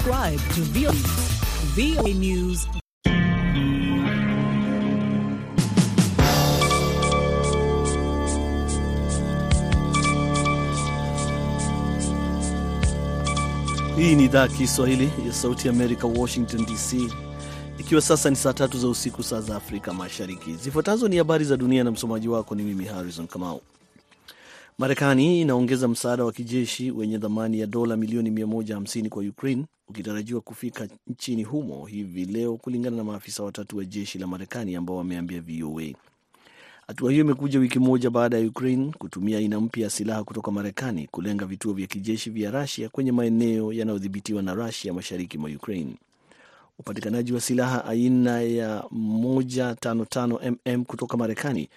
Subscribe to VOA, News. Hii ni idhaa ya Kiswahili ya Sauti Amerika, Washington DC, ikiwa sasa ni saa tatu za usiku, saa za Afrika Mashariki. Zifuatazo ni habari za dunia na msomaji wako ni mimi Harrison Kamau. Marekani inaongeza msaada wa kijeshi wenye thamani ya dola milioni 150 kwa Ukraine ukitarajiwa kufika nchini humo hivi leo, kulingana na maafisa watatu wa jeshi la Marekani ambao wameambia VOA. Hatua hiyo imekuja wiki moja baada ya Ukraine kutumia aina mpya ya silaha kutoka Marekani kulenga vituo vya kijeshi vya Rusia kwenye maeneo yanayodhibitiwa na Rusia mashariki mwa Ukraine. Upatikanaji wa silaha aina ya 155 mm kutoka Marekani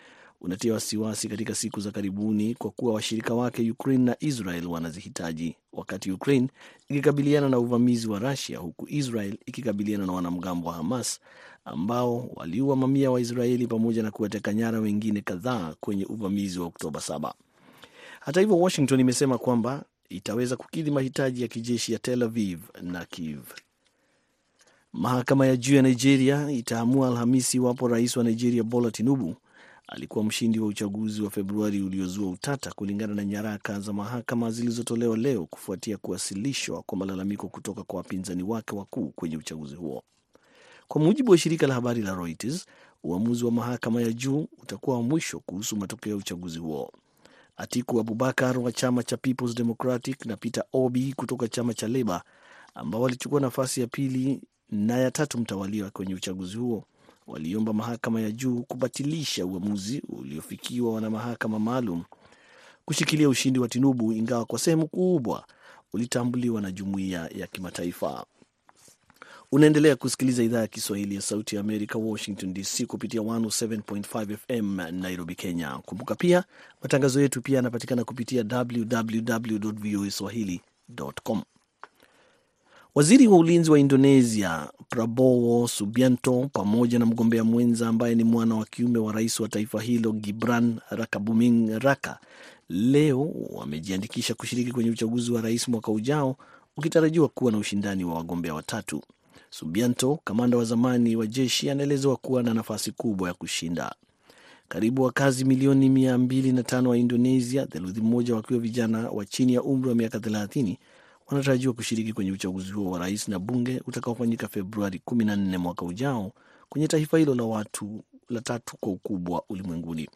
unatia wasiwasi katika siku za karibuni kwa kuwa washirika wake Ukraine na Israel wanazihitaji, wakati Ukraine ikikabiliana na uvamizi wa Rusia, huku Israel ikikabiliana na wanamgambo wa Hamas ambao waliua mamia wa Israeli pamoja na kuwateka nyara wengine kadhaa kwenye uvamizi wa Oktoba 7. Hata hivyo, Washington imesema kwamba itaweza kukidhi mahitaji ya kijeshi ya Tel Aviv na Kiev. Mahakama ya juu ya Nigeria itaamua Alhamisi iwapo rais wa Nigeria Bola Tinubu alikuwa mshindi wa uchaguzi wa Februari uliozua utata, kulingana na nyaraka za mahakama zilizotolewa leo kufuatia kuwasilishwa kwa malalamiko kutoka kwa wapinzani wake wakuu kwenye uchaguzi huo. Kwa mujibu wa shirika la habari la Reuters, uamuzi wa mahakama ya juu utakuwa wa mwisho kuhusu matokeo ya uchaguzi huo. Atiku Abubakar wa chama cha Peoples Democratic na Peter Obi kutoka chama cha Leba ambao walichukua nafasi ya pili na ya tatu mtawalia kwenye uchaguzi huo waliomba mahakama ya juu kubatilisha uamuzi uliofikiwa na mahakama maalum kushikilia ushindi wa Tinubu, ingawa kwa sehemu kubwa ulitambuliwa na jumuiya ya kimataifa. Unaendelea kusikiliza idhaa ya Kiswahili ya Sauti ya Amerika, Washington DC, kupitia 107.5 FM Nairobi, Kenya. Kumbuka pia matangazo yetu pia yanapatikana kupitia www voa swahili.com. Waziri wa ulinzi wa Indonesia Prabowo Subianto pamoja na mgombea mwenza ambaye ni mwana wa kiume wa rais wa taifa hilo Gibran Rakabuming Raka leo wamejiandikisha kushiriki kwenye uchaguzi wa rais mwaka ujao ukitarajiwa kuwa na ushindani wa wagombea watatu. Subianto, kamanda wa zamani wa jeshi, anaelezewa kuwa na nafasi kubwa ya kushinda. Karibu wakazi milioni mia mbili na tano wa Indonesia, theluthi moja wakiwa vijana wa chini ya umri wa miaka thelathini wanatarajiwa kushiriki kwenye uchaguzi huo wa rais na bunge utakaofanyika Februari 14 mwaka ujao kwenye taifa hilo la watu la tatu kwa ukubwa ulimwenguni.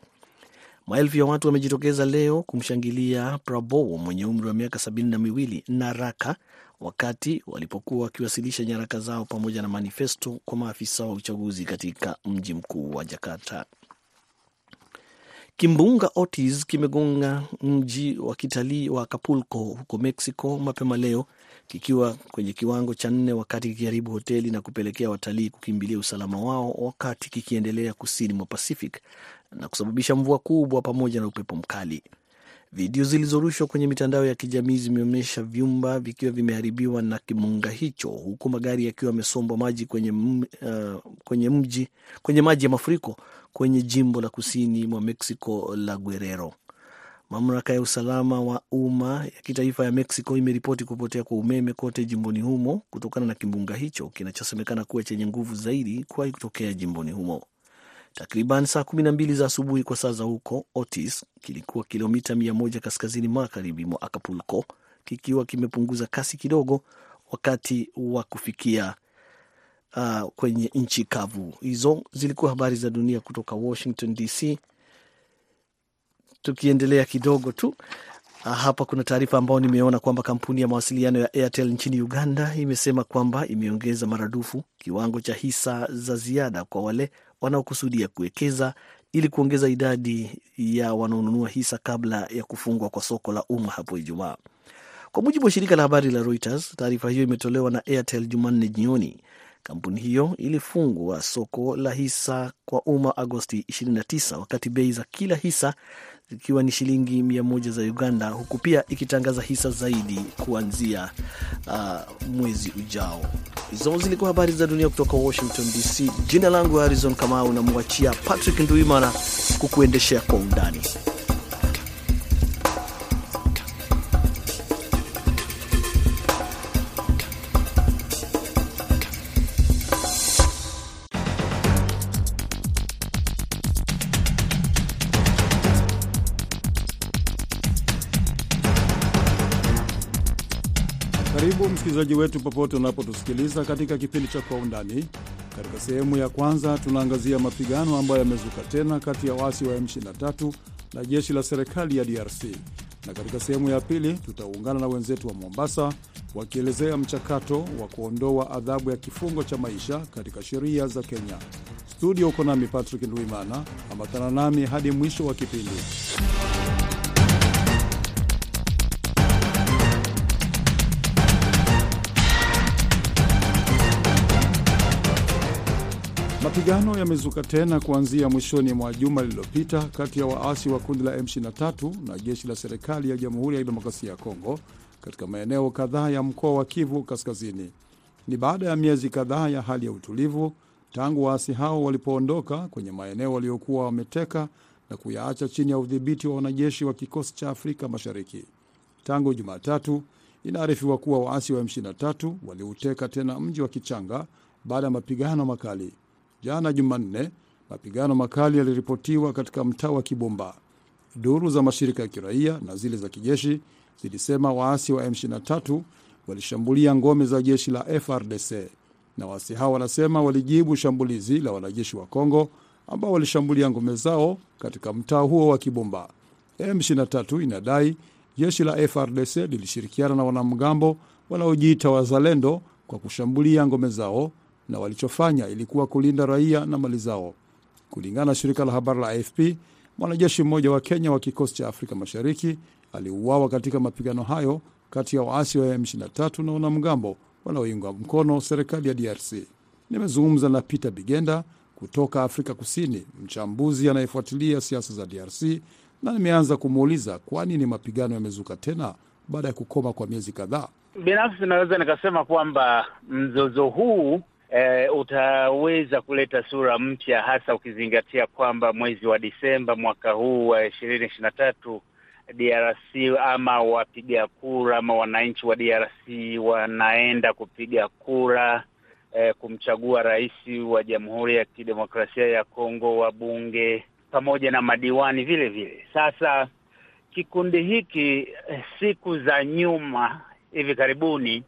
Maelfu ya watu wamejitokeza leo kumshangilia Prabowo mwenye umri wa miaka sabini na miwili na Raka wakati walipokuwa wakiwasilisha nyaraka zao pamoja na manifesto kwa maafisa wa uchaguzi katika mji mkuu wa Jakarta. Kimbunga Otis kimegonga mji wa kitalii wa Acapulco huko Mexico mapema leo kikiwa kwenye kiwango cha nne, wakati kikiharibu hoteli na kupelekea watalii kukimbilia usalama wao, wakati kikiendelea kusini mwa Pacific na kusababisha mvua kubwa pamoja na upepo mkali. Video zilizorushwa kwenye mitandao ya kijamii zimeonyesha vyumba vikiwa vimeharibiwa na kimbunga hicho, huku magari yakiwa yamesombwa maji kwenye, uh, kwenye mji kwenye maji ya mafuriko kwenye jimbo la kusini mwa Mexico la Guerrero. Mamlaka ya usalama wa umma ya kitaifa ya Mexico imeripoti kupotea kwa umeme kote jimboni humo kutokana na kimbunga hicho kinachosemekana kuwa chenye nguvu zaidi kuwahi kutokea jimboni humo. Takriban saa kumi na mbili za asubuhi kwa saa za huko, Otis kilikuwa kilomita mia moja kaskazini magharibi mwa Acapulco, kikiwa kimepunguza kasi kidogo wakati wa kufikia uh, kwenye nchi kavu. Hizo zilikuwa habari za dunia kutoka Washington DC. Tukiendelea kidogo tu hapa, kuna taarifa ambayo nimeona kwamba kampuni ya mawasiliano ya Airtel nchini Uganda imesema kwamba imeongeza maradufu kiwango cha hisa za ziada kwa wale wanaokusudia kuwekeza ili kuongeza idadi ya wanaonunua hisa kabla ya kufungwa kwa soko la umma hapo Ijumaa. Kwa mujibu wa shirika la habari la Reuters, taarifa hiyo imetolewa na Airtel Jumanne jioni. Kampuni hiyo ilifungwa soko la hisa kwa umma Agosti 29 wakati bei za kila hisa zikiwa ni shilingi mia moja za Uganda, huku pia ikitangaza hisa zaidi kuanzia uh, mwezi ujao. Hizo zilikuwa habari za dunia kutoka Washington DC. Jina langu Harrison Kamau, namwachia Patrick Nduimana kukuendeshea kwa undani. Msikilizaji wetu popote unapotusikiliza katika kipindi cha Kwa Undani. Katika sehemu ya kwanza tunaangazia mapigano ambayo yamezuka tena kati ya waasi wa M23 na jeshi la serikali ya DRC, na katika sehemu ya pili tutaungana na wenzetu wa Mombasa wakielezea mchakato wa kuondoa adhabu ya kifungo cha maisha katika sheria za Kenya. Studio uko nami Patrick Ndwimana, ambatana nami hadi mwisho wa kipindi. Mapigano yamezuka tena kuanzia mwishoni mwa juma lililopita kati ya waasi wa kundi la M23 na jeshi la serikali ya Jamhuri ya Kidemokrasia ya Kongo katika maeneo kadhaa ya mkoa wa Kivu Kaskazini. Ni baada ya miezi kadhaa ya hali ya utulivu tangu waasi hao walipoondoka kwenye maeneo waliokuwa wameteka na kuyaacha chini ya udhibiti wa wanajeshi wa kikosi cha Afrika Mashariki. Tangu Jumatatu, inaarifiwa kuwa waasi wa M23 waliuteka tena mji wa Kichanga baada ya mapigano makali. Jana Jumanne, mapigano makali yaliripotiwa katika mtaa wa Kibumba. Duru za mashirika ya kiraia na zile za kijeshi zilisema waasi wa M23 walishambulia ngome za jeshi la FRDC, na waasi hao wanasema walijibu shambulizi la wanajeshi wa Kongo ambao walishambulia ngome zao katika mtaa huo wa Kibumba. M23 inadai jeshi la FRDC lilishirikiana na wanamgambo wanaojiita wazalendo kwa kushambulia ngome zao na walichofanya ilikuwa kulinda raia na mali zao. Kulingana na shirika la habari la AFP, mwanajeshi mmoja wa Kenya wa kikosi cha Afrika Mashariki aliuawa katika mapigano hayo kati ya waasi wa M23 na wanamgambo wanaoiunga mkono serikali ya DRC. Nimezungumza na Peter Bigenda kutoka Afrika Kusini, mchambuzi anayefuatilia siasa za DRC, na nimeanza kumuuliza kwa nini mapigano yamezuka tena baada ya kukoma kwa miezi kadhaa. Binafsi naweza nikasema kwamba mzozo huu E, utaweza kuleta sura mpya hasa ukizingatia kwamba mwezi wa Disemba mwaka huu wa ishirini ishirini na tatu DRC ama wapiga kura ama wananchi wa DRC wanaenda kupiga kura eh, kumchagua rais wa Jamhuri ya Kidemokrasia ya Kongo, wabunge pamoja na madiwani vile vile. Sasa kikundi hiki siku za nyuma hivi karibuni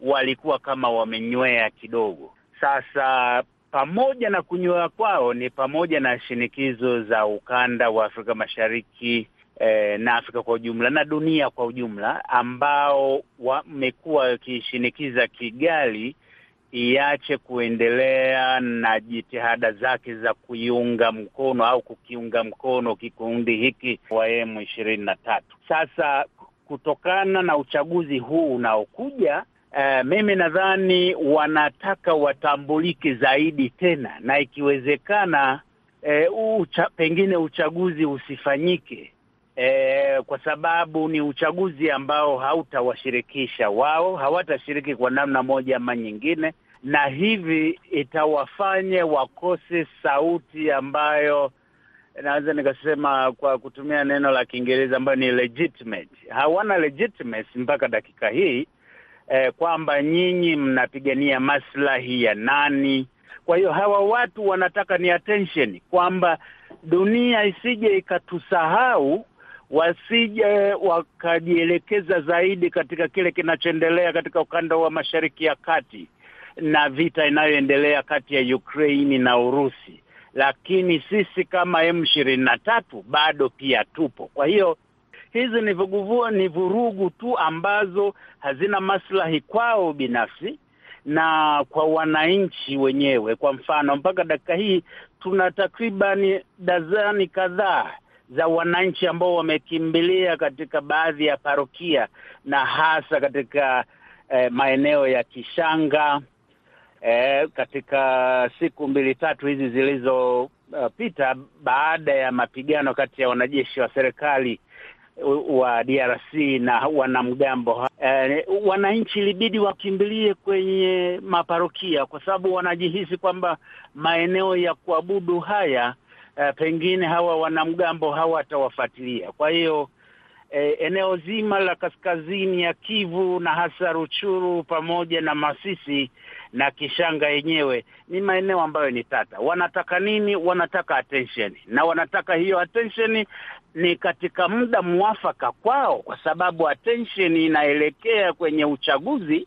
walikuwa kama wamenywea kidogo. Sasa pamoja na kunywea kwao ni pamoja na shinikizo za ukanda wa Afrika Mashariki eh, na Afrika kwa ujumla na dunia kwa ujumla, ambao wamekuwa wakishinikiza Kigali iache kuendelea na jitihada zake za kuiunga mkono au kukiunga mkono kikundi hiki wa M ishirini na tatu. Sasa kutokana na uchaguzi huu unaokuja Uh, mimi nadhani wanataka watambulike zaidi tena na ikiwezekana, uh, ucha, pengine uchaguzi usifanyike uh, kwa sababu ni uchaguzi ambao hautawashirikisha wao, hawatashiriki kwa namna moja ama nyingine, na hivi itawafanya wakose sauti ambayo naweza nikasema kwa kutumia neno la Kiingereza ambayo ni legitimate. Hawana legitimacy mpaka dakika hii Eh, kwamba nyinyi mnapigania maslahi ya nani? Kwa hiyo hawa watu wanataka ni attention, kwamba dunia isije ikatusahau, wasije wakajielekeza zaidi katika kile kinachoendelea katika ukanda wa Mashariki ya Kati na vita inayoendelea kati ya Ukraini na Urusi, lakini sisi kama M ishirini na tatu bado pia tupo. Kwa hiyo hizi ni vuguvua, ni vurugu tu ambazo hazina maslahi kwao binafsi na kwa wananchi wenyewe. Kwa mfano, mpaka dakika hii tuna takribani dazani kadhaa za wananchi ambao wamekimbilia katika baadhi ya parokia na hasa katika eh, maeneo ya Kishanga eh, katika siku mbili tatu hizi zilizopita, uh, baada ya mapigano kati ya wanajeshi wa serikali wa DRC na wanamgambo eh, wananchi ilibidi wakimbilie kwenye maparokia kwa sababu wanajihisi kwamba maeneo ya kuabudu haya eh, pengine hawa wanamgambo hawatawafuatilia. Kwa hiyo eh, eneo zima la kaskazini ya Kivu na hasa Ruchuru pamoja na Masisi na Kishanga yenyewe ni maeneo ambayo ni tata. Wanataka nini? Wanataka attention, na wanataka hiyo attention ni katika muda mwafaka kwao, kwa sababu attention inaelekea kwenye uchaguzi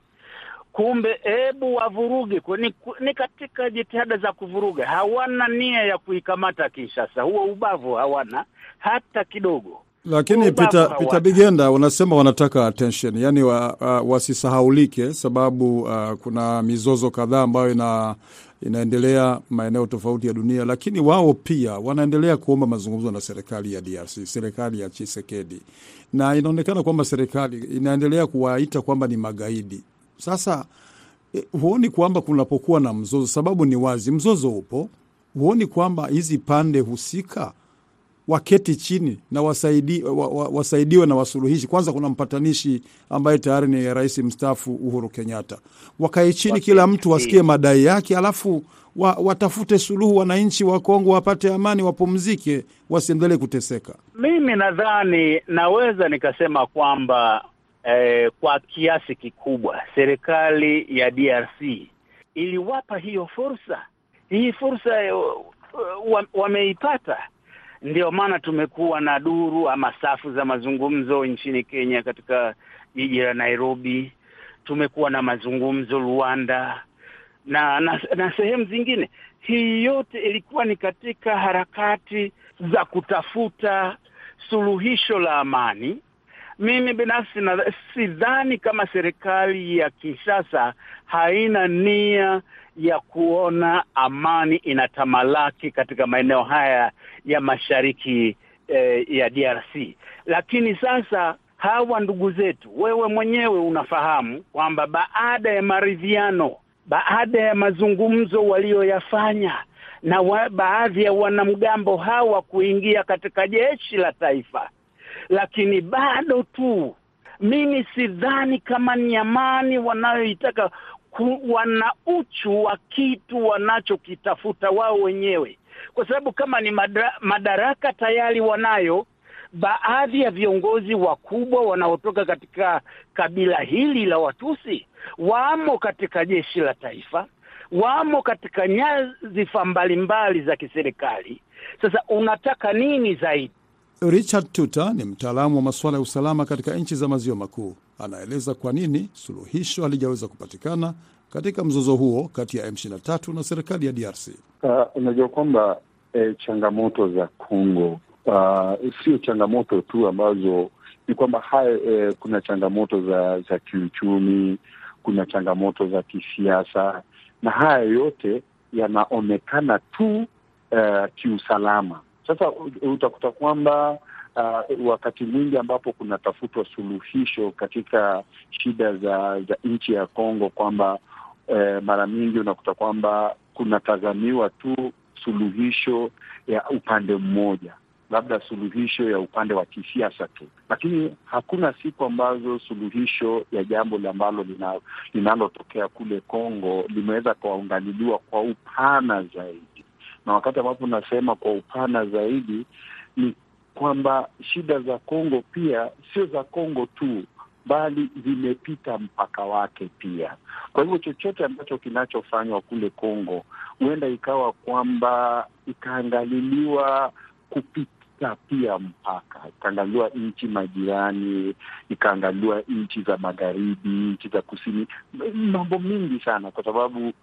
kumbe hebu wavuruge ni, ni katika jitihada za kuvuruga. Hawana nia ya kuikamata Kinshasa, huo ubavu hawana hata kidogo. Lakini Peter, Peter Bigenda wanasema wanataka attention, yani wa, uh, wasisahaulike, sababu uh, kuna mizozo kadhaa ambayo ina, inaendelea maeneo tofauti ya dunia, lakini wao pia wanaendelea kuomba mazungumzo na serikali ya DRC, serikali ya Chisekedi, na inaonekana kwamba serikali inaendelea kuwaita kwamba ni magaidi. Sasa eh, huoni kwamba kunapokuwa na mzozo, sababu ni wazi mzozo upo, huoni kwamba hizi pande husika waketi chini na wasaidi, wa, wa, wasaidiwe na wasuluhishi. Kwanza kuna mpatanishi ambaye tayari ni rais mstaafu Uhuru Kenyatta, wakae chini, kila mtu wasikie madai yake, alafu wa, watafute suluhu, wananchi wa Kongo wapate amani, wapumzike, wasiendelee kuteseka. Mimi nadhani naweza nikasema kwamba eh, kwa kiasi kikubwa serikali ya DRC iliwapa hiyo fursa, hii fursa wameipata wa ndio maana tumekuwa na duru ama safu za mazungumzo nchini Kenya, katika jiji la Nairobi. Tumekuwa na mazungumzo Rwanda na, na, na sehemu zingine. Hii yote ilikuwa ni katika harakati za kutafuta suluhisho la amani. Mimi binafsi na sidhani kama serikali ya Kinshasa haina nia ya kuona amani inatamalaki katika maeneo haya ya mashariki eh, ya DRC. Lakini sasa hawa ndugu zetu, wewe mwenyewe unafahamu kwamba baada ya maridhiano, baada ya mazungumzo walioyafanya na wa, baadhi ya wanamgambo hawa kuingia katika jeshi la taifa, lakini bado tu mimi sidhani kama ni amani wanayoitaka wana uchu wa kitu wanachokitafuta wao wenyewe, kwa sababu kama ni madra, madaraka tayari wanayo. Baadhi ya viongozi wakubwa wanaotoka katika kabila hili la Watusi wamo katika jeshi la taifa, wamo katika nyadhifa mbalimbali za kiserikali. Sasa unataka nini zaidi? Richard Tute ni mtaalamu wa masuala ya usalama katika nchi za maziwa makuu. Anaeleza kwa nini suluhisho halijaweza kupatikana katika mzozo huo kati ya M23 na serikali ya DRC. Uh, unajua kwamba eh, changamoto za Kongo uh, sio changamoto tu ambazo ni kwamba haya eh, kuna changamoto za za kiuchumi, kuna changamoto za kisiasa, na haya yote yanaonekana tu uh, kiusalama. Sasa utakuta kwamba uh, wakati mwingi ambapo kunatafutwa suluhisho katika shida za za nchi ya Kongo kwamba eh, mara nyingi unakuta kwamba kunatazamiwa tu suluhisho ya upande mmoja, labda suluhisho ya upande wa kisiasa tu, lakini hakuna siku ambazo suluhisho ya jambo ambalo linalotokea kule Kongo limeweza kuangaliliwa kwa upana zaidi na wakati ambapo unasema kwa upana zaidi ni kwamba shida za Kongo pia sio za Kongo tu, bali zimepita mpaka wake pia. Kwa hivyo chochote ambacho kinachofanywa kule Kongo huenda ikawa kwamba ikaangaliliwa kupita pia mpaka, ikaangaliwa nchi majirani, ikaangaliwa nchi za magharibi, nchi za kusini, mambo mingi sana, kwa sababu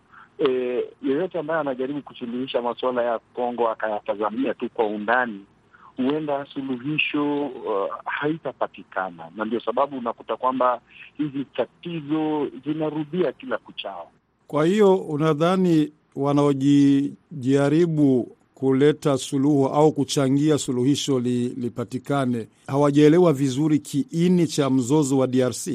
E, yeyote ambaye anajaribu kusuluhisha masuala ya Kongo akayatazamia tu kwa undani, huenda suluhisho uh, haitapatikana, na ndio sababu unakuta kwamba hizi tatizo zinarudia kila kuchao. Kwa hiyo unadhani wanaojijaribu kuleta suluhu au kuchangia suluhisho li, lipatikane hawajaelewa vizuri kiini cha mzozo wa DRC?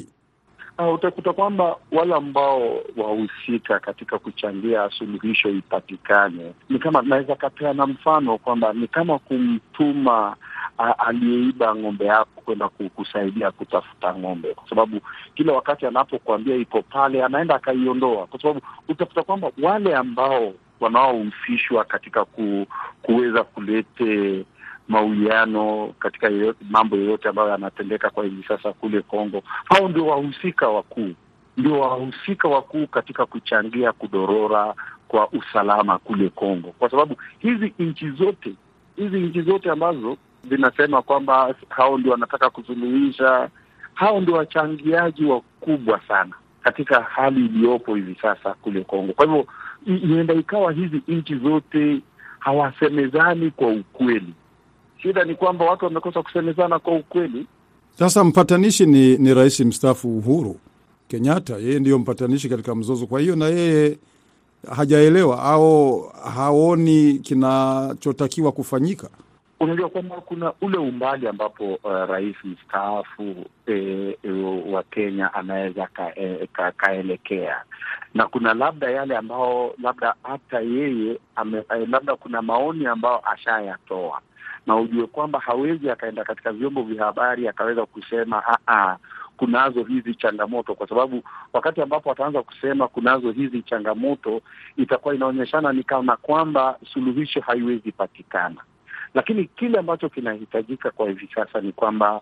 Uh, utakuta kwamba wale ambao wahusika katika kuchangia suluhisho ipatikane ni kama, naweza kapeana mfano kwamba ni kama kumtuma uh, aliyeiba ng'ombe yako kwenda kusaidia kutafuta ng'ombe, kwa sababu kila wakati anapokuambia iko pale, anaenda akaiondoa, kwa sababu utakuta kwamba wale ambao wanaohusishwa katika ku, kuweza kulete mauiano katika yoyote, mambo yoyote ambayo yanatendeka kwa hivi sasa kule Kongo, hao ndio wahusika wakuu, ndio wahusika wakuu katika kuchangia kudorora kwa usalama kule Kongo, kwa sababu hizi nchi zote hizi nchi zote ambazo zinasema kwamba hao ndio wanataka kusuluhisha, hao ndio wachangiaji wakubwa sana katika hali iliyopo hivi sasa kule Kongo. Kwa hivyo ienda ikawa hizi nchi zote hawasemezani kwa ukweli. Shida ni kwamba watu wamekosa kusemezana kwa ukweli. Sasa mpatanishi ni, ni rais mstaafu Uhuru Kenyatta, yeye ndiyo mpatanishi katika mzozo. Kwa hiyo na yeye hajaelewa au haoni kinachotakiwa kufanyika. Unajua kwamba kuna ule umbali ambapo uh, rais mstaafu e, e, wa Kenya anaweza kaelekea ka, ka na kuna labda yale ambao labda hata yeye ame, labda kuna maoni ambayo ashayatoa, na ujue kwamba hawezi akaenda katika vyombo vya habari akaweza kusema aa, kunazo hizi changamoto, kwa sababu wakati ambapo ataanza kusema kunazo hizi changamoto, itakuwa inaonyeshana ni kama kwamba suluhisho haiwezi patikana. Lakini kile ambacho kinahitajika kwa hivi sasa ni kwamba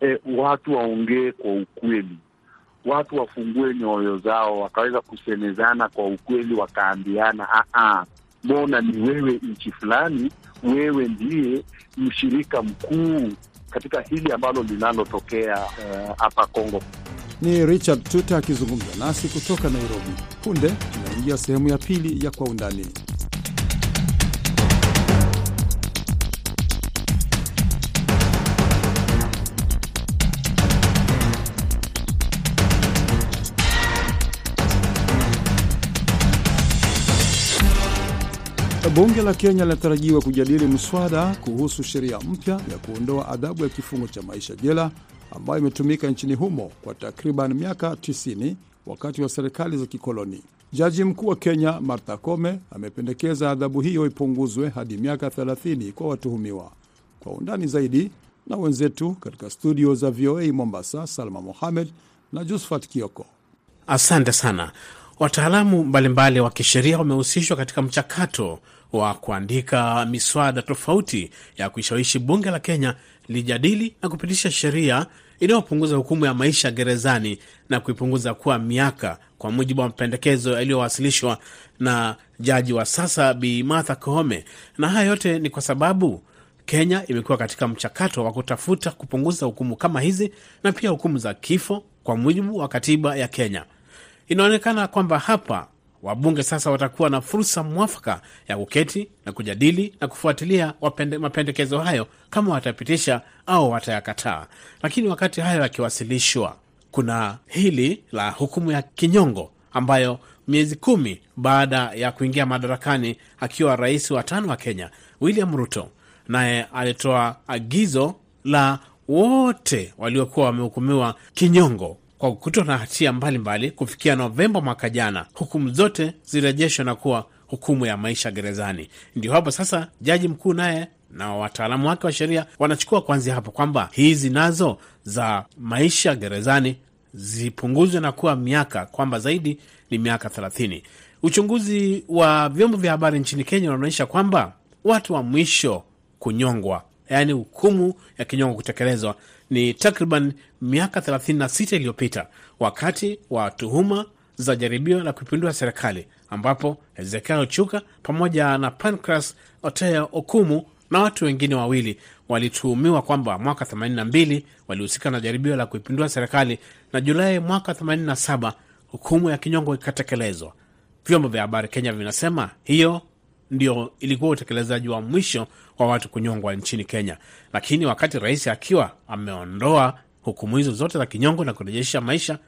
e, watu waongee kwa ukweli, watu wafungue nyoyo zao, wakaweza kusemezana kwa ukweli, wakaambiana mbona ni wewe nchi fulani, wewe ndiye mshirika mkuu katika hili ambalo linalotokea hapa uh, Kongo. Ni Richard Tuta akizungumza nasi kutoka Nairobi. Punde tunaingia sehemu ya pili ya Kwa Undani. Bunge la Kenya linatarajiwa kujadili mswada kuhusu sheria mpya ya kuondoa adhabu ya kifungo cha maisha jela ambayo imetumika nchini humo kwa takriban miaka 90 wakati wa serikali za kikoloni. Jaji mkuu wa Kenya Martha Koome amependekeza adhabu hiyo ipunguzwe hadi miaka 30 kwa watuhumiwa. Kwa undani zaidi na wenzetu katika studio za VOA Mombasa, Salma Mohamed na Josephat Kioko. Asante sana. Wataalamu mbalimbali wa kisheria wamehusishwa katika mchakato wa kuandika miswada tofauti ya kuishawishi bunge la Kenya lijadili na kupitisha sheria inayopunguza hukumu ya maisha gerezani na kuipunguza kuwa miaka, kwa mujibu wa mapendekezo yaliyowasilishwa na jaji wa sasa Bi Martha Koome. Na haya yote ni kwa sababu Kenya imekuwa katika mchakato wa kutafuta kupunguza hukumu kama hizi na pia hukumu za kifo kwa mujibu wa katiba ya Kenya. Inaonekana kwamba hapa wabunge sasa watakuwa na fursa mwafaka ya kuketi na kujadili na kufuatilia wapende, mapendekezo hayo kama watapitisha au watayakataa. Lakini wakati hayo yakiwasilishwa, kuna hili la hukumu ya kinyongo ambayo miezi kumi baada ya kuingia madarakani akiwa rais wa tano wa Kenya, William Ruto naye alitoa agizo la wote waliokuwa wamehukumiwa kinyongo kwa kukutwa na hatia mbalimbali kufikia Novemba mwaka jana, hukumu zote zirejeshwa na kuwa hukumu ya maisha gerezani. Ndio hapo sasa jaji mkuu naye na wataalamu wake wa sheria wanachukua kuanzia hapo kwamba hizi nazo za maisha gerezani zipunguzwe na kuwa miaka, kwamba zaidi ni miaka thelathini. Uchunguzi wa vyombo vya habari nchini Kenya unaonyesha kwamba watu wa mwisho kunyongwa, yaani hukumu ya kinyongo kutekelezwa ni takriban miaka 36 iliyopita wakati wa tuhuma za jaribio la kuipindua serikali ambapo Hezekia Ochuka pamoja na Pancras Otea Okumu na watu wengine wawili walituhumiwa kwamba mwaka 82 walihusika na jaribio la kuipindua serikali na Julai mwaka 87 hukumu ya kinyongo ikatekelezwa. Vyombo vya habari Kenya vinasema hiyo ndio ilikuwa utekelezaji wa mwisho wa watu kunyongwa nchini Kenya. Lakini wakati rais akiwa ameondoa hukumu hizo zote za kinyongo na kurejesha maisha,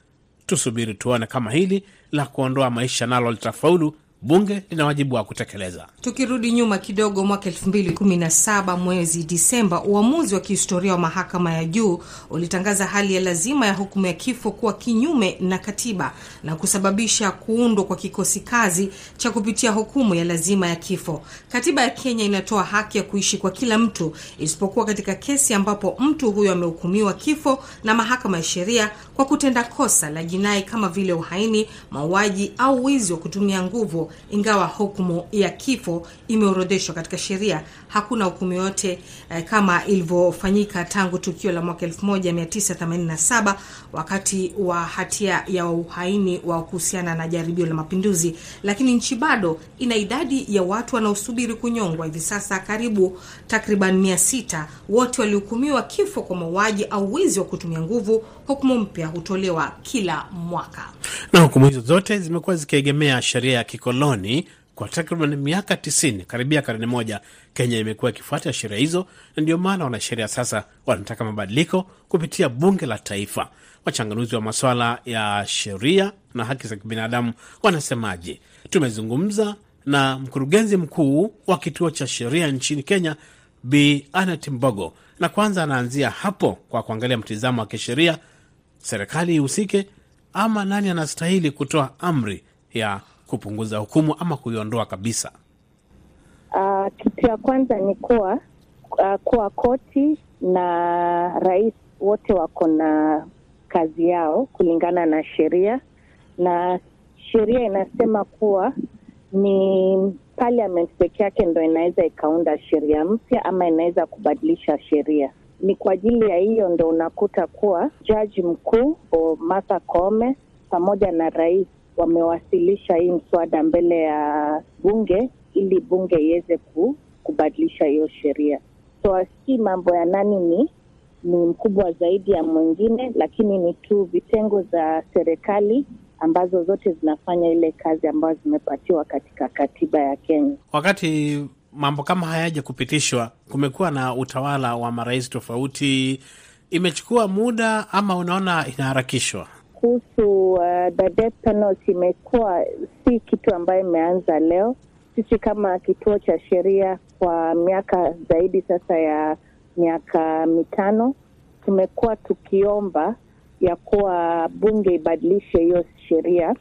tusubiri tuone kama hili la kuondoa maisha nalo litafaulu. Bunge lina wajibu wa kutekeleza. Tukirudi nyuma kidogo, mwaka 2017 mwezi Disemba, uamuzi wa kihistoria wa mahakama ya juu ulitangaza hali ya lazima ya hukumu ya kifo kuwa kinyume na katiba na kusababisha kuundwa kwa kikosi kazi cha kupitia hukumu ya lazima ya kifo. Katiba ya Kenya inatoa haki ya kuishi kwa kila mtu isipokuwa katika kesi ambapo mtu huyo amehukumiwa kifo na mahakama ya sheria kwa kutenda kosa la jinai kama vile uhaini, mauaji au wizi wa kutumia nguvu Ingawa hukumu ya kifo imeorodheshwa katika sheria, hakuna hukumu yote eh, kama ilivyofanyika tangu tukio la mwaka 1987 wakati wa hatia ya uhaini wa kuhusiana na jaribio la mapinduzi. Lakini nchi bado ina idadi ya watu wanaosubiri kunyongwa hivi sasa, karibu takriban mia sita. Wote walihukumiwa kifo kwa mauaji au wizi wa kutumia nguvu. Hukumu mpya hutolewa kila mwaka, na hukumu hizo zote zimekuwa zikiegemea sheria ya kikoloni kwa takriban miaka 90, karibia karne moja. Kenya imekuwa ikifuata sheria hizo, na ndio maana wanasheria sasa wanataka mabadiliko kupitia bunge la taifa. Wachanganuzi wa masuala ya sheria na haki za kibinadamu wanasemaje? Tumezungumza na mkurugenzi mkuu wa kituo cha sheria nchini Kenya, Bi Anet Mbogo, na kwanza anaanzia hapo kwa kuangalia mtizamo wa kisheria, serikali ihusike ama nani anastahili kutoa amri ya kupunguza hukumu ama kuiondoa kabisa. Uh, kitu ya kwanza ni kuwa uh, kuwa koti na rais wote wako na kazi yao kulingana na sheria, na sheria inasema kuwa ni parliament peke yake ndo inaweza ikaunda sheria mpya ama inaweza kubadilisha sheria. Ni kwa ajili ya hiyo ndo unakuta kuwa jaji mkuu Martha Koome pamoja na rais wamewasilisha hii mswada mbele ya bunge ili bunge iweze kubadilisha hiyo sheria. So si mambo ya nani ni ni mkubwa zaidi ya mwingine, lakini ni tu vitengo za serikali ambazo zote zinafanya ile kazi ambazo zimepatiwa katika katiba ya Kenya. Wakati mambo kama hayaja kupitishwa, kumekuwa na utawala wa marais tofauti. Imechukua muda ama unaona inaharakishwa? Kuhusu uh, the death penalty imekuwa si kitu ambayo imeanza leo. Sisi kama kituo cha sheria kwa miaka zaidi sasa ya miaka mitano tumekuwa tukiomba ya kuwa bunge ibadilishe hiyo sheria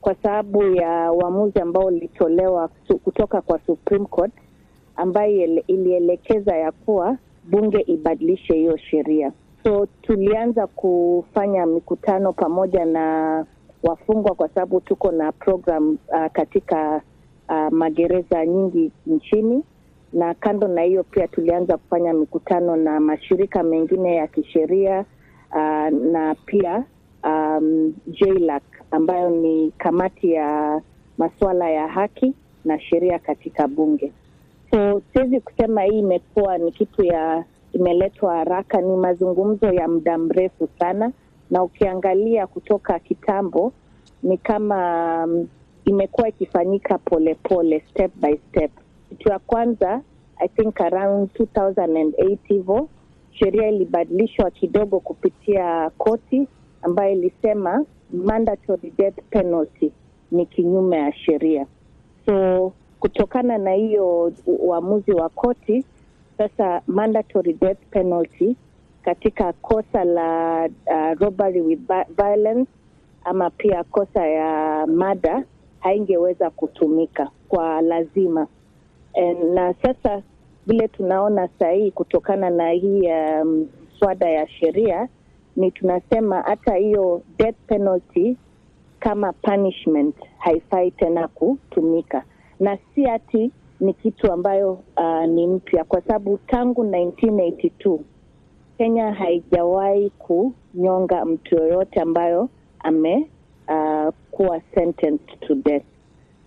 kwa sababu ya uamuzi ambao ulitolewa kutoka kwa Supreme Court ambayo ilielekeza ya kuwa bunge ibadilishe hiyo sheria. So tulianza kufanya mikutano pamoja na wafungwa kwa sababu tuko na program uh, katika uh, magereza nyingi nchini, na kando na hiyo pia tulianza kufanya mikutano na mashirika mengine ya kisheria uh, na pia um, JLAC ambayo ni kamati ya masuala ya haki na sheria katika bunge. So siwezi kusema hii imekuwa ni kitu ya imeletwa haraka, ni mazungumzo ya muda mrefu sana, na ukiangalia kutoka kitambo ni kama um, imekuwa ikifanyika polepole, step by step. Kitu ya kwanza I think around 2008 hivyo sheria ilibadilishwa kidogo kupitia koti ambayo ilisema mandatory death penalty ni kinyume ya sheria. So kutokana na hiyo uamuzi wa koti, sasa mandatory death penalty katika kosa la uh, robbery with violence ama pia kosa ya mada haingeweza kutumika kwa lazima. And, na sasa vile tunaona sahii kutokana na hii mswada um, ya sheria ni tunasema hata hiyo death penalty kama punishment haifai tena kutumika, na si ati ni kitu ambayo uh, ni mpya, kwa sababu tangu 1982 Kenya haijawahi kunyonga mtu yoyote ambayo amekuwa uh, sentenced to death.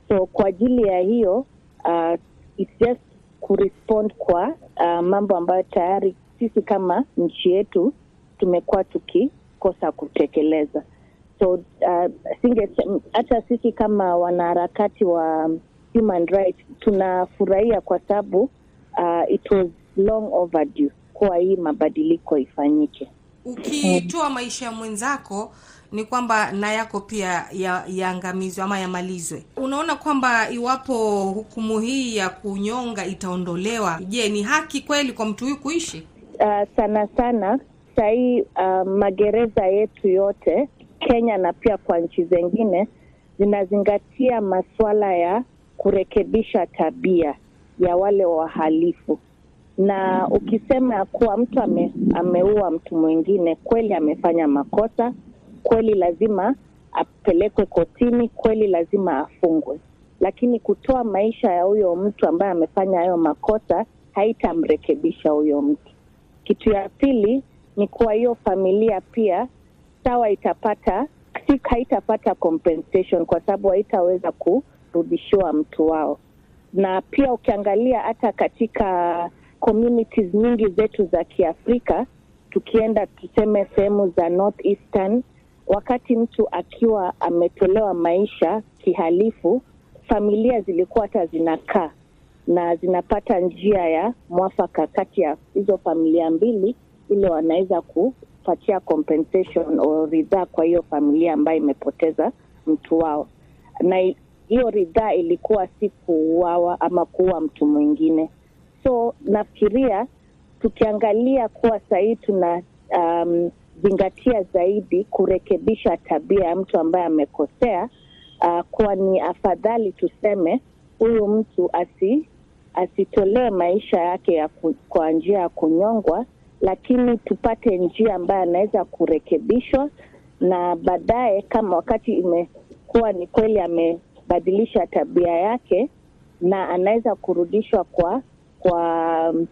So kwa ajili ya hiyo uh, it's just kurespond kwa uh, mambo ambayo tayari sisi kama nchi yetu tumekuwa tukikosa kutekeleza. So uh, hata sisi kama wanaharakati wa human rights tunafurahia kwa sababu uh, it was long overdue kuwa hii mabadiliko ifanyike. Ukitoa maisha ya mwenzako ni kwamba na yako pia yaangamizwe ya ama yamalizwe. Unaona kwamba iwapo hukumu hii ya kunyonga itaondolewa, je, ni haki kweli kwa mtu huyu kuishi? Uh, sana sana sahii uh, magereza yetu yote Kenya na pia kwa nchi zengine zinazingatia masuala ya kurekebisha tabia ya wale wahalifu, na ukisema ya kuwa mtu ame, ameua mtu mwingine, kweli amefanya makosa kweli lazima apelekwe kotini, kweli lazima afungwe. lakini kutoa maisha ya huyo mtu ambaye amefanya hayo makosa haitamrekebisha huyo mtu. Kitu ya pili ni kuwa hiyo familia pia sawa itapata haitapata compensation kwa sababu haitaweza kurudishiwa mtu wao, na pia ukiangalia hata katika communities nyingi zetu za Kiafrika, tukienda tuseme sehemu za North wakati mtu akiwa ametolewa maisha kihalifu, familia zilikuwa hata zinakaa na zinapata njia ya mwafaka kati ya hizo familia mbili, ili wanaweza kupatia compensation au ridhaa kwa hiyo familia ambayo imepoteza mtu wao, na hiyo ridhaa ilikuwa si kuuawa ama kuua mtu mwingine. So nafikiria tukiangalia kuwa sahii tuna um, zingatia zaidi kurekebisha tabia ya mtu ambaye amekosea, uh, kuwa ni afadhali tuseme huyu mtu asi asitolee maisha yake ya ku, kwa njia ya kunyongwa, lakini tupate njia ambayo anaweza kurekebishwa, na baadaye kama wakati imekuwa ni kweli amebadilisha tabia yake na anaweza kurudishwa kwa kwa um,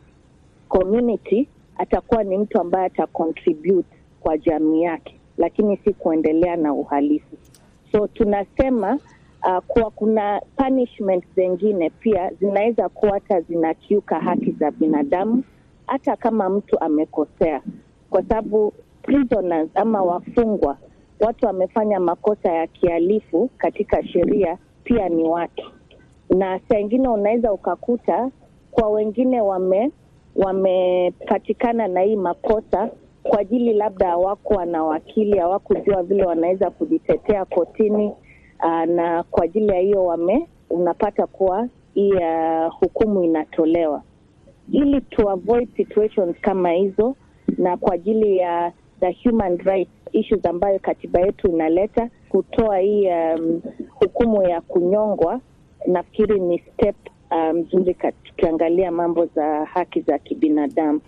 community, atakuwa ni mtu ambaye atacontribute kwa jamii yake, lakini si kuendelea na uhalifu. So tunasema uh, kuwa kuna punishment zengine pia zinaweza kuwa hata zinakiuka haki za binadamu, hata kama mtu amekosea, kwa sababu prisoners ama wafungwa, watu wamefanya makosa ya kihalifu katika sheria, pia ni watu, na saa ingine unaweza ukakuta kwa wengine wame wamepatikana na hii makosa kwa ajili labda hawakuwa na wakili, hawakujua vile wanaweza kujitetea kotini. Uh, na kwa ajili ya hiyo wame unapata kuwa hii uh, hukumu inatolewa ili to avoid situations kama hizo, na kwa ajili ya the human rights issues ambayo katiba yetu inaleta kutoa hii um, hukumu ya kunyongwa, nafikiri ni step mzuri um, tukiangalia mambo za haki za kibinadamu.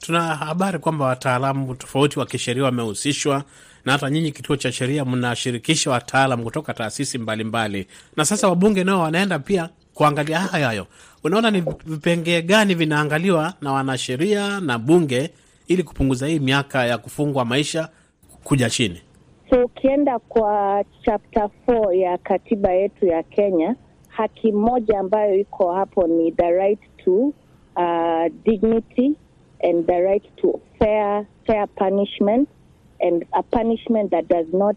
Tuna habari kwamba wataalamu tofauti wa kisheria wamehusishwa na hata nyinyi kituo cha sheria mnashirikisha wataalam kutoka taasisi mbalimbali, na sasa wabunge nao wanaenda pia kuangalia hayo hayo. Unaona ni vipengee gani vinaangaliwa na wanasheria na bunge ili kupunguza hii miaka ya kufungwa maisha kuja chini? So ukienda kwa chapter 4 ya katiba yetu ya Kenya, haki moja ambayo iko hapo ni the right to uh, dignity and the right to fair fair punishment and a punishment that does not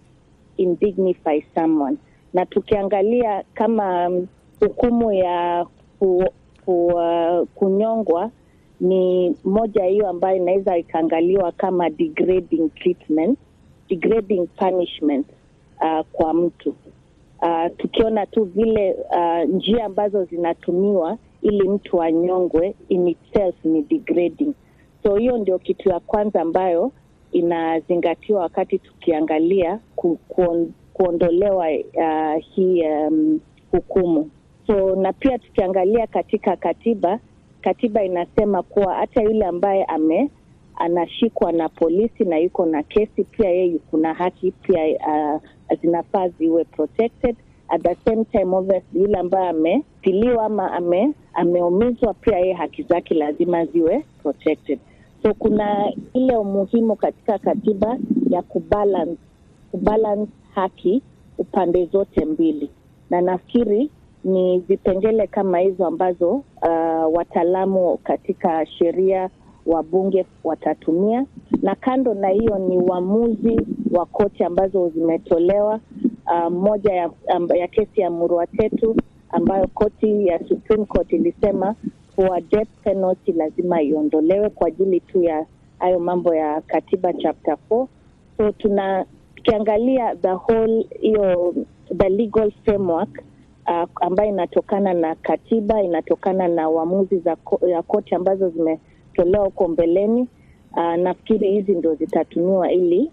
indignify someone. Na tukiangalia kama um, hukumu ya ku, ku, uh, kunyongwa ni moja hiyo ambayo inaweza ikaangaliwa kama degrading treatment, degrading punishment uh, kwa mtu uh, tukiona tu vile uh, njia ambazo zinatumiwa ili mtu anyongwe in itself ni degrading. So hiyo ndio kitu ya kwanza ambayo inazingatiwa wakati tukiangalia ku, kuon, kuondolewa uh, hii um, hukumu. So na pia tukiangalia katika katiba, katiba inasema kuwa hata yule ambaye ame anashikwa na polisi na yuko na kesi, pia yeye kuna haki pia uh, zinafaa ziwe protected. At the same time obviously, yule ambaye amepiliwa ama ame, ameumizwa pia yeye haki zake lazima ziwe protected. So kuna ile umuhimu katika katiba ya kubalance, kubalance haki upande zote mbili, na nafikiri ni vipengele kama hizo ambazo uh, wataalamu katika sheria wa bunge watatumia, na kando na hiyo ni uamuzi wa koti ambazo zimetolewa. Uh, moja ya, ya kesi ya Muruatetu ambayo koti ya Supreme Court ilisema kuwa death penalty lazima iondolewe kwa ajili tu ya hayo mambo ya katiba chapter 4. So tuna tukiangalia the whole hiyo the legal framework uh, ambayo inatokana na katiba inatokana na uamuzi za ya koti ambazo zimetolewa huko mbeleni. Uh, nafikiri hizi ndo zitatumiwa ili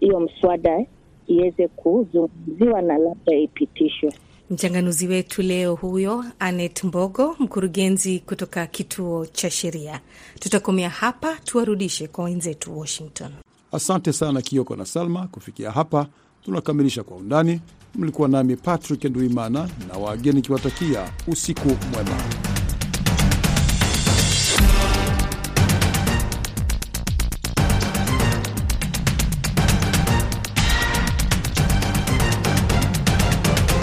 hiyo um, mswada iweze kuzungumziwa na labda ipitishwe. Mchanganuzi wetu leo huyo Anet Mbogo, mkurugenzi kutoka kituo cha sheria. Tutakomea hapa, tuwarudishe kwa wenzetu Washington. Asante sana Kioko na Salma. Kufikia hapa tunakamilisha Kwa Undani. Mlikuwa nami Patrick Nduimana na wageni kiwatakia usiku mwema.